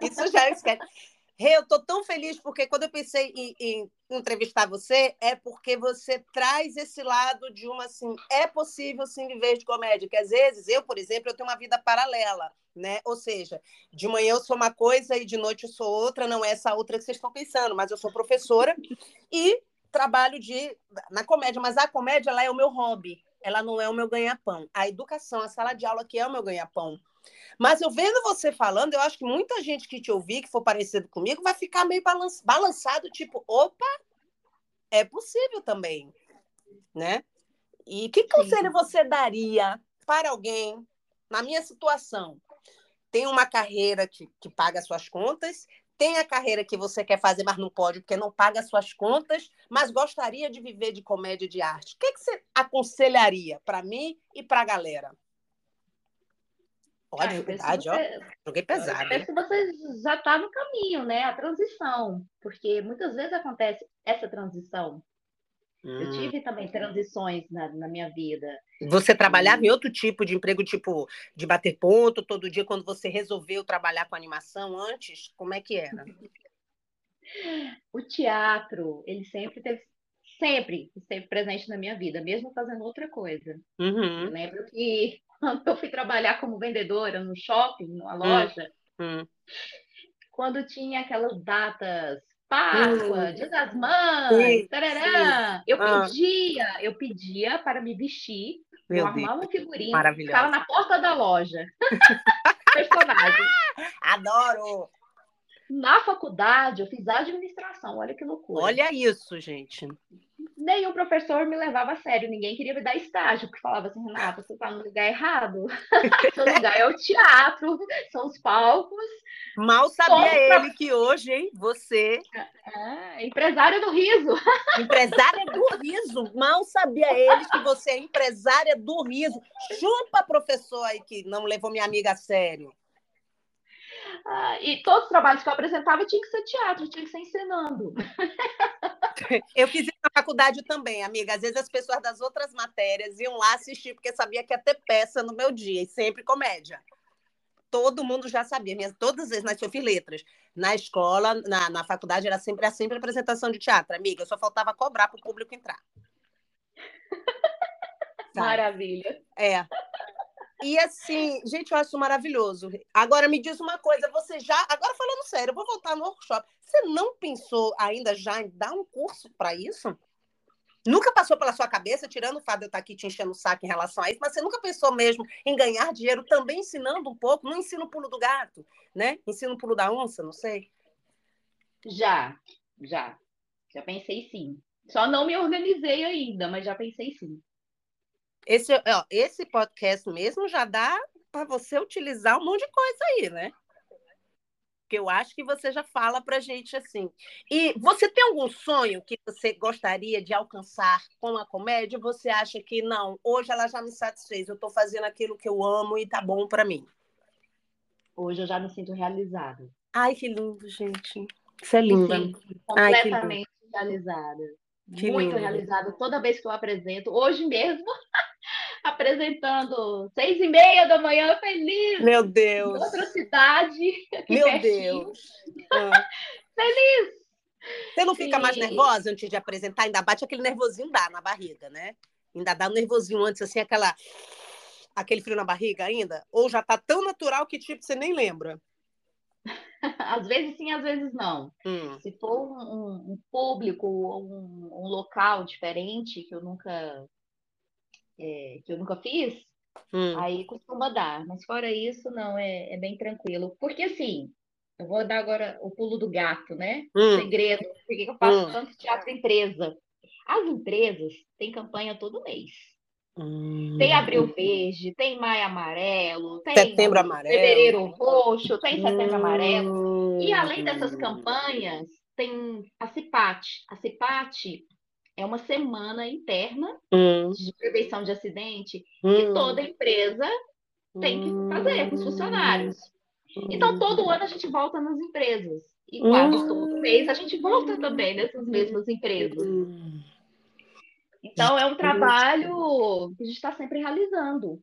Speaker 1: Isso já é um sketch. Eu tô tão feliz porque quando eu pensei em, em, entrevistar você, é porque você traz esse lado de uma assim, é possível sim viver de comédia, que às vezes eu, por exemplo, eu tenho uma vida paralela, né? Ou seja, de manhã eu sou uma coisa e de noite eu sou outra, não é essa outra que vocês estão pensando, mas eu sou professora e trabalho de na comédia, mas a comédia ela é o meu hobby, ela não é o meu ganha-pão. A educação, a sala de aula que é o meu ganha-pão. Mas eu vendo você falando, eu acho que muita gente que te ouvir, que for parecido comigo, vai ficar meio balançado, tipo, opa, é possível também, né? E que conselho Sim. você daria para alguém na minha situação? Tem uma carreira que, que paga suas contas, tem a carreira que você quer fazer, mas não pode porque não paga suas contas, mas gostaria de viver de comédia de arte. O que, que você aconselharia para mim e para a galera?
Speaker 2: Olha a dificuldade, ó. Joguei pesado. Eu penso que você já está no caminho, né? A transição. Porque muitas vezes acontece essa transição. Hum. Eu tive também transições na, na minha vida.
Speaker 1: Você trabalhava e... em outro tipo de emprego, tipo de bater ponto todo dia, quando você resolveu trabalhar com animação antes? Como é que era?
Speaker 2: O teatro, ele sempre teve sempre esteve presente na minha vida, mesmo fazendo outra coisa. Uhum. Eu lembro que quando eu fui trabalhar como vendedora no shopping, numa hum, loja, hum. quando tinha aquelas datas Páscoa, hum. Dia das Mães, tarará, eu ah. pedia, eu pedia para me vestir, Meu eu arrumava um figurino, ficava na porta da loja. Personagem.
Speaker 1: Adoro!
Speaker 2: Na faculdade, eu fiz administração, olha que loucura.
Speaker 1: Olha isso, gente
Speaker 2: nenhum professor me levava a sério, ninguém queria me dar estágio, porque falava assim, Renata, você está no lugar errado. Seu lugar é o teatro, são os palcos.
Speaker 1: Mal sabia ele que hoje, hein, você...
Speaker 2: É, empresária do riso.
Speaker 1: Empresária do riso. Mal sabia ele que você é empresária do riso. Chupa, professor aí, que não levou minha amiga a sério.
Speaker 2: Ah, e todos os trabalhos que eu apresentava tinha que ser teatro, tinha que ser ensinando.
Speaker 1: Eu fiz na faculdade também, amiga. Às vezes as pessoas das outras matérias iam lá assistir porque sabia que ia ter peça no meu dia, e sempre comédia. Todo mundo já sabia, minhas, todas as vezes, nas eu fiz letras. Na escola, na, na faculdade, era sempre, era sempre apresentação de teatro, amiga. Eu só faltava cobrar para o público entrar.
Speaker 2: Maravilha.
Speaker 1: É. E assim, gente, eu acho maravilhoso. Agora me diz uma coisa, você já, agora falando sério, eu vou voltar no workshop. Você não pensou ainda já em dar um curso para isso? Nunca passou pela sua cabeça, tirando o fato de eu estar aqui te enchendo o saco em relação a isso, mas você nunca pensou mesmo em ganhar dinheiro também ensinando um pouco? Não ensina o pulo do gato, né? Ensina o pulo da onça, não sei.
Speaker 2: Já, já. Já pensei sim. Só não me organizei ainda, mas já pensei sim.
Speaker 1: Esse, ó, esse podcast mesmo já dá para você utilizar um monte de coisa aí, né? Porque eu acho que você já fala para gente assim. E você tem algum sonho que você gostaria de alcançar com a comédia? Ou você acha que não? Hoje ela já me satisfez. Eu estou fazendo aquilo que eu amo e tá bom para mim.
Speaker 2: Hoje eu já me sinto realizada.
Speaker 1: Ai, que lindo, gente. Isso é linda.
Speaker 2: Completamente Ai, realizada. Que muito lindo. realizada toda vez que eu apresento. Hoje mesmo apresentando seis e meia da manhã, feliz.
Speaker 1: Meu Deus.
Speaker 2: Em outra cidade.
Speaker 1: Meu pertinho. Deus.
Speaker 2: Ah. feliz.
Speaker 1: Você não fica mais nervosa antes de apresentar? Ainda bate aquele nervosinho dá na barriga, né? Ainda dá um nervosinho antes, assim, aquela aquele frio na barriga ainda? Ou já tá tão natural que tipo você nem lembra?
Speaker 2: Às vezes sim, às vezes não. Hum. Se for um, um público, um, um local diferente que eu nunca é, que eu nunca fiz, hum. aí costuma dar. Mas fora isso, não, é, é, bem tranquilo. Porque assim, eu vou dar agora o pulo do gato, né? Hum. O segredo, por que eu faço hum. tanto teatro empresa? As empresas têm campanha todo mês. Hum. Tem Abril Verde, tem Maio Amarelo, tem
Speaker 1: Setembro Amarelo,
Speaker 2: Fevereiro Roxo, tem Setembro Amarelo. E além dessas campanhas, tem a CIPAT. A CIPAT é uma semana interna hum. de prevenção de acidente hum. que toda empresa tem que fazer com os funcionários. Então, todo ano a gente volta nas empresas. E quase hum. todo mês a gente volta também nessas mesmas empresas. Então, é um trabalho que a gente está sempre realizando.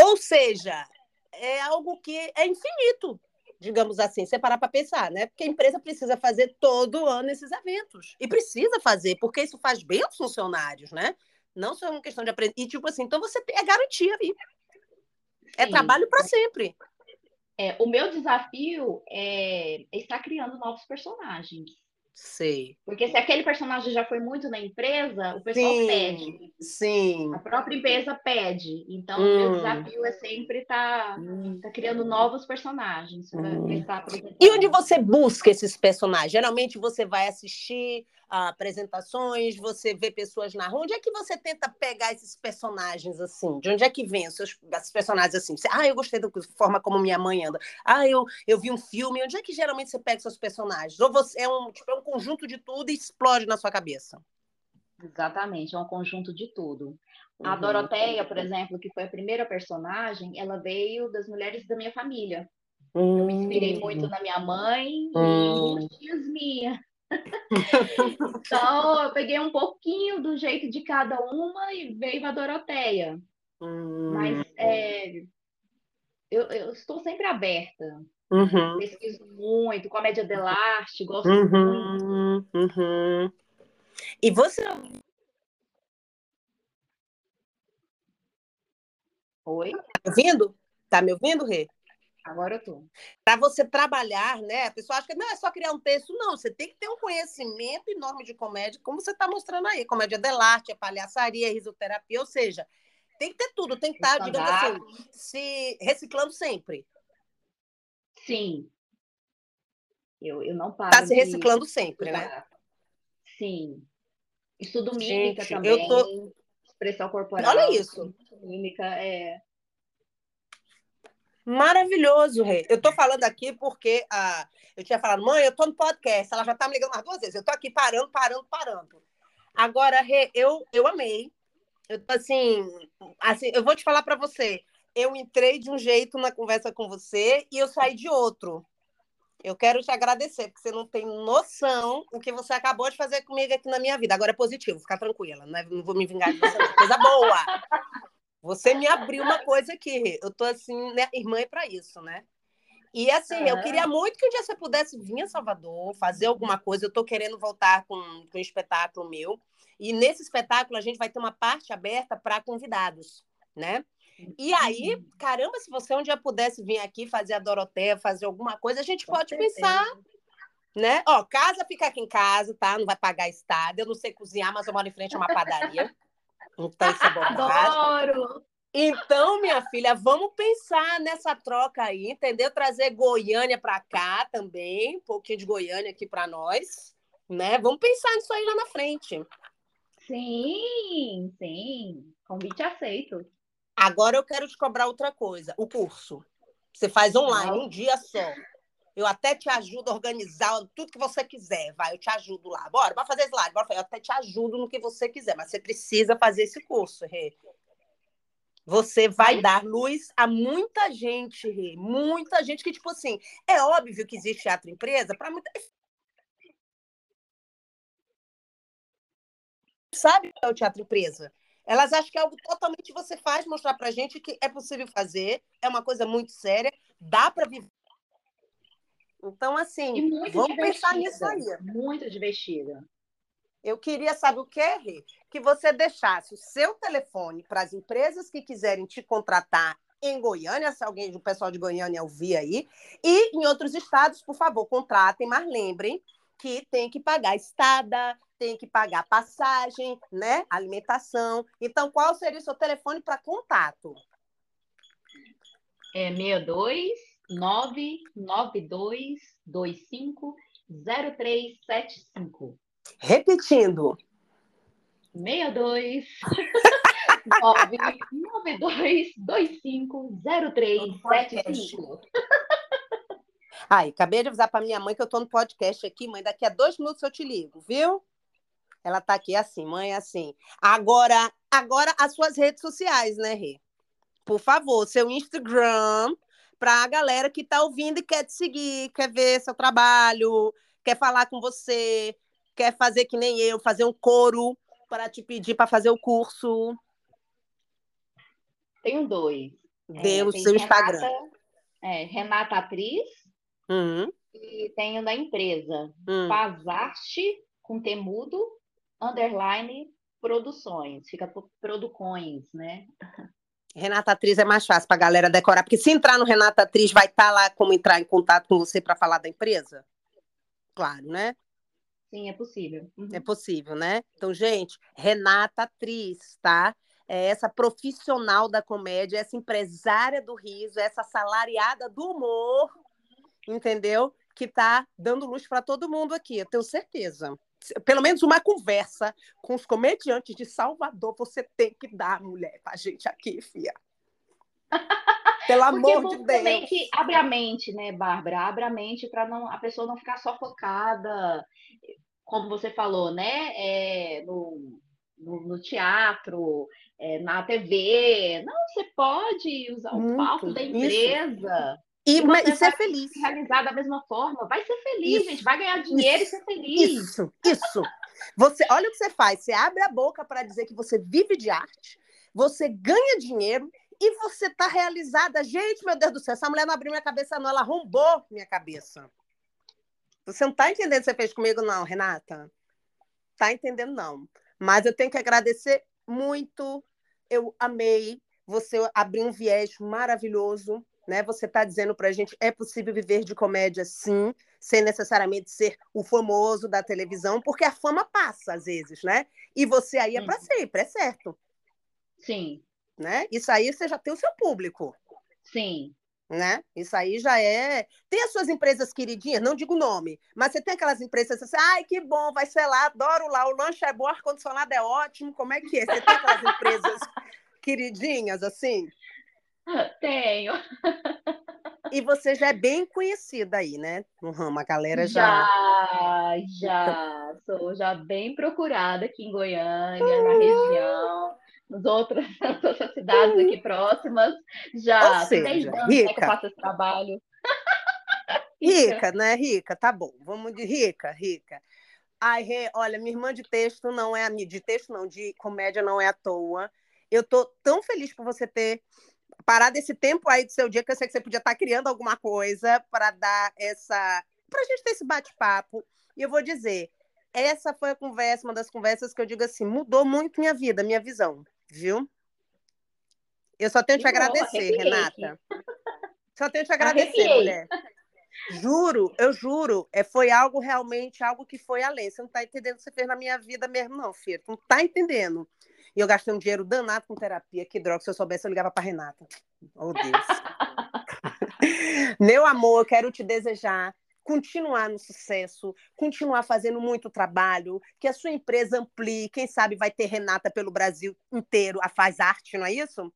Speaker 1: Ou seja, é algo que é infinito digamos assim, você parar para pensar, né? Porque a empresa precisa fazer todo ano esses eventos. E precisa fazer, porque isso faz bem aos funcionários, né? Não só uma questão de aprender. E, tipo assim, então você a garantia ali. É trabalho para sempre.
Speaker 2: É, o meu desafio é estar criando novos personagens.
Speaker 1: Sei.
Speaker 2: Porque se aquele personagem já foi muito na empresa, o pessoal sim, pede.
Speaker 1: Sim.
Speaker 2: A própria empresa pede. Então, hum. o meu hum. desafio é sempre estar tá, hum. tá criando novos personagens hum.
Speaker 1: E onde você busca esses personagens? Geralmente você vai assistir apresentações, você vê pessoas na rua. Onde é que você tenta pegar esses personagens assim? De onde é que vem os seus esses personagens assim? Você, ah, eu gostei da forma como minha mãe anda. Ah, eu, eu vi um filme. Onde é que geralmente você pega seus personagens? Ou você é um, tipo, é um conjunto de tudo e explode na sua cabeça?
Speaker 2: Exatamente, é um conjunto de tudo. Uhum. A Doroteia, por exemplo, que foi a primeira personagem, ela veio das mulheres da minha família. Uhum. Eu me inspirei muito hum. na minha mãe e uhum. em tias minhas então, eu peguei um pouquinho do jeito de cada uma e veio a Doroteia. Hum. Mas é, eu, eu, estou sempre aberta. Uhum. Pesquiso muito, comédia dell'arte, gosto uhum.
Speaker 1: muito. Uhum. E você.
Speaker 2: Oi?
Speaker 1: Tá me ouvindo? Tá me ouvindo, Rê?
Speaker 2: Agora eu tô.
Speaker 1: Para você trabalhar, né? A pessoa acha que não é só criar um texto, não. Você tem que ter um conhecimento enorme de comédia, como você está mostrando aí. Comédia dell'arte, é palhaçaria, é risoterapia, ou seja, tem que ter tudo, tem que estar, tá, digamos assim, se reciclando sempre.
Speaker 2: Sim. Eu, eu não paro.
Speaker 1: Está se reciclando de... sempre, né?
Speaker 2: Sim. Estudo mímica Gente, também. Eu tô... Expressão corporal.
Speaker 1: Olha isso.
Speaker 2: Mímica é
Speaker 1: Maravilhoso, Rei. Eu tô falando aqui porque ah, eu tinha falado, mãe, eu tô no podcast. Ela já tá me ligando mais duas vezes. Eu tô aqui parando, parando, parando. Agora, Rê, eu, eu amei. Eu tô assim, assim, eu vou te falar para você. Eu entrei de um jeito na conversa com você e eu saí de outro. Eu quero te agradecer, porque você não tem noção o que você acabou de fazer comigo aqui na minha vida. Agora é positivo, fica tranquila, não, é, não vou me vingar de você, coisa boa. Você me abriu uma coisa aqui. Eu tô assim, né? Irmã é para isso, né? E assim, eu queria muito que um dia você pudesse vir a Salvador, fazer alguma coisa. Eu tô querendo voltar com, com um espetáculo meu. E nesse espetáculo a gente vai ter uma parte aberta para convidados, né? E aí, uhum. caramba, se você um dia pudesse vir aqui fazer a Doroteia, fazer alguma coisa, a gente com pode certeza. pensar, né? Ó, casa fica aqui em casa, tá? Não vai pagar estádio. Eu não sei cozinhar, mas eu moro em frente a uma padaria. Então, isso é
Speaker 2: Adoro!
Speaker 1: Então, minha filha, vamos pensar nessa troca aí, entendeu? Trazer Goiânia para cá também, um pouquinho de Goiânia aqui para nós, né? Vamos pensar nisso aí lá na frente.
Speaker 2: Sim, sim. Convite aceito.
Speaker 1: Agora eu quero te cobrar outra coisa, o curso. Você faz online, um dia só. Eu até te ajudo a organizar tudo que você quiser. Vai, eu te ajudo lá. Bora, bora fazer slide. Bora, eu até te ajudo no que você quiser, mas você precisa fazer esse curso, Rê. Você vai dar luz a muita gente, Rê. Muita gente que, tipo assim, é óbvio que existe teatro empresa para muita. Sabe o que é o teatro empresa? Elas acham que é algo totalmente você faz, mostrar pra gente que é possível fazer, é uma coisa muito séria, dá para viver então, assim, vamos divertida, pensar nisso aí.
Speaker 2: Muito divertida.
Speaker 1: Eu queria saber o que é, que você deixasse o seu telefone para as empresas que quiserem te contratar em Goiânia, se alguém do pessoal de Goiânia ouvir aí, e em outros estados, por favor, contratem, mas lembrem que tem que pagar estada, tem que pagar passagem, né? Alimentação. Então, qual seria o seu telefone para contato?
Speaker 2: É 62 992250375.
Speaker 1: Repetindo.
Speaker 2: 62 992250375.
Speaker 1: Ai, acabei de avisar para minha mãe que eu estou no podcast aqui, mãe. Daqui a dois minutos eu te ligo, viu? Ela está aqui assim, mãe, assim. Agora, agora as suas redes sociais, né, Rê? Por favor, seu Instagram, para a galera que está ouvindo e quer te seguir, quer ver seu trabalho, quer falar com você, quer fazer que nem eu, fazer um coro para te pedir para fazer o curso?
Speaker 2: Tenho dois.
Speaker 1: Dê é, o seu Instagram.
Speaker 2: Renata, é, Renata Atriz.
Speaker 1: Uhum.
Speaker 2: E tenho da empresa uhum. Fazarte, com temudo, underline, produções. Fica Producões, né?
Speaker 1: Renata Atriz é mais fácil para a galera decorar, porque se entrar no Renata Atriz, vai estar tá lá como entrar em contato com você para falar da empresa? Claro, né?
Speaker 2: sim, é possível.
Speaker 1: Uhum. É possível, né? Então, gente, Renata, atriz, tá? É essa profissional da comédia, essa empresária do riso, essa salariada do humor, entendeu? Que tá dando luz para todo mundo aqui, eu tenho certeza. Pelo menos uma conversa com os comediantes de Salvador, você tem que dar, mulher, pra gente aqui, fia. Pelo amor de Deus.
Speaker 2: Que abre a mente, né, Bárbara? Abre a mente para não a pessoa não ficar só focada, como você falou, né? É, no, no, no, teatro, é, na TV. Não, você pode usar o Muito, palco da empresa.
Speaker 1: E, e, e ser feliz.
Speaker 2: Realizar da mesma forma. Vai ser feliz, isso, gente. Vai ganhar dinheiro isso, e ser feliz.
Speaker 1: Isso, isso. Você, olha o que você faz. Você abre a boca para dizer que você vive de arte, você ganha dinheiro e você tá realizada. Gente, meu Deus do céu, essa mulher não abriu minha cabeça, não, ela arrombou minha cabeça. Você não tá entendendo o que você fez comigo, não, Renata? Tá entendendo, não. Mas eu tenho que agradecer muito. Eu amei. Você abrir um viés maravilhoso. Né? Você está dizendo para a gente é possível viver de comédia, sim, sem necessariamente ser o famoso da televisão, porque a fama passa às vezes, né? E você aí é para sempre, é certo.
Speaker 2: Sim
Speaker 1: né? Isso aí você já tem o seu público.
Speaker 2: Sim.
Speaker 1: Né? Isso aí já é. Tem as suas empresas queridinhas, não digo nome, mas você tem aquelas empresas assim, ai, que bom, vai ser lá, adoro lá, o lanche é bom, o ar-condicionado é ótimo, como é que é? Você tem aquelas empresas queridinhas assim?
Speaker 2: Tenho.
Speaker 1: E você já é bem conhecida aí, né? No ramo, a galera
Speaker 2: já. Já, já. Sou já bem procurada aqui em Goiânia, na região nas outras, nas outras cidades aqui próximas. Já
Speaker 1: Ou seja, anos rica.
Speaker 2: que eu faço esse trabalho.
Speaker 1: rica, né? Rica, tá bom. Vamos de rica, rica. Ai, Rê, olha, minha irmã de texto não é de texto não, de comédia não é à toa. Eu tô tão feliz por você ter parado esse tempo aí do seu dia que eu sei que você podia estar criando alguma coisa para dar essa, para a gente ter esse bate-papo. E eu vou dizer, essa foi a conversa, uma das conversas que eu digo assim, mudou muito minha vida, minha visão viu? Eu só tenho que te agradecer, Renata. Só tenho que te agradecer, Arrepiei. mulher. Juro, eu juro, é, foi algo realmente, algo que foi além. Você não está entendendo o que você fez na minha vida mesmo, não, filho. Não está entendendo. E eu gastei um dinheiro danado com terapia. Que droga, se eu soubesse, eu ligava para Renata. Oh, Deus. Meu amor, eu quero te desejar continuar no sucesso, continuar fazendo muito trabalho, que a sua empresa amplie, quem sabe vai ter Renata pelo Brasil inteiro, a Faz Arte, não é isso?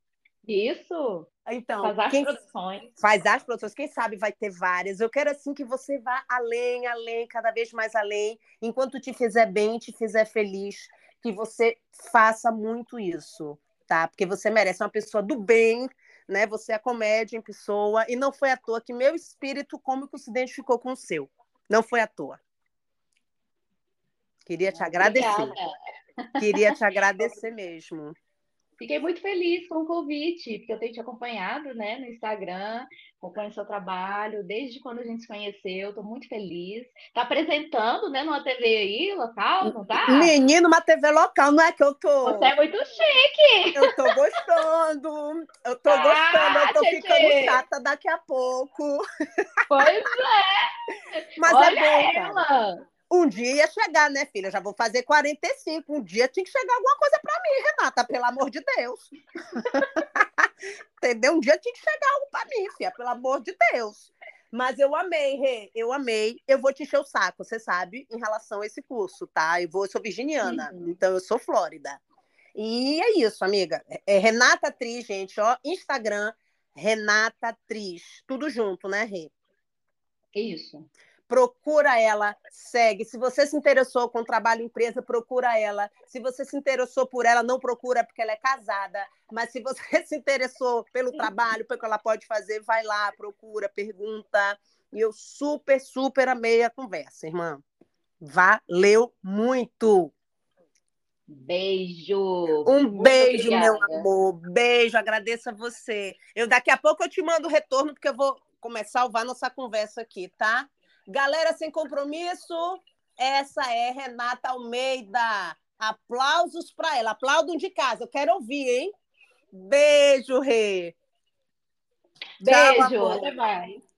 Speaker 2: Isso.
Speaker 1: Então,
Speaker 2: faz arte produções.
Speaker 1: Faz arte produções, quem sabe vai ter várias. Eu quero assim que você vá além, além, cada vez mais além, enquanto te fizer bem, te fizer feliz, que você faça muito isso, tá? Porque você merece uma pessoa do bem, né? Você é comédia em pessoa, e não foi à toa que meu espírito cômico se identificou com o seu. Não foi à toa. Queria te agradecer. Obrigada. Queria te agradecer mesmo.
Speaker 2: Fiquei muito feliz com o convite, porque eu tenho te acompanhado né, no Instagram, acompanho seu trabalho desde quando a gente se conheceu, estou muito feliz. Está apresentando né, numa TV aí, local, não tá?
Speaker 1: Menino, uma TV local, não é que eu tô.
Speaker 2: Você é muito chique!
Speaker 1: Eu tô gostando, eu tô ah, gostando, eu tô gente... ficando chata daqui a pouco.
Speaker 2: Pois é!
Speaker 1: Mas é Olha é bom, ela. Cara. Um dia ia chegar, né, filha? Eu já vou fazer 45. Um dia tinha que chegar alguma coisa para mim, Renata, pelo amor de Deus. Entendeu? Um dia tinha que chegar algo para mim, filha, pelo amor de Deus. Mas eu amei, Rê, eu amei. Eu vou te encher o saco, você sabe, em relação a esse curso, tá? Eu, vou, eu sou virginiana, uhum. então eu sou Flórida. E é isso, amiga. É Renata Atriz, gente, ó. Instagram, Renata Atriz. Tudo junto, né, Rê?
Speaker 2: Isso
Speaker 1: procura ela, segue. Se você se interessou com o trabalho empresa, procura ela. Se você se interessou por ela, não procura porque ela é casada. Mas se você se interessou pelo trabalho, pelo que ela pode fazer, vai lá, procura, pergunta. E eu super, super amei a conversa, irmã. Valeu muito.
Speaker 2: Beijo.
Speaker 1: Um Muito beijo, obrigada. meu amor. Beijo, agradeço a você. Eu daqui a pouco eu te mando o retorno porque eu vou começar a salvar nossa conversa aqui, tá? Galera sem compromisso, essa é Renata Almeida. Aplausos para ela. Aplaudam de casa. Eu quero ouvir, hein? Beijo, Rê.
Speaker 2: Beijo. Tchau, até mais.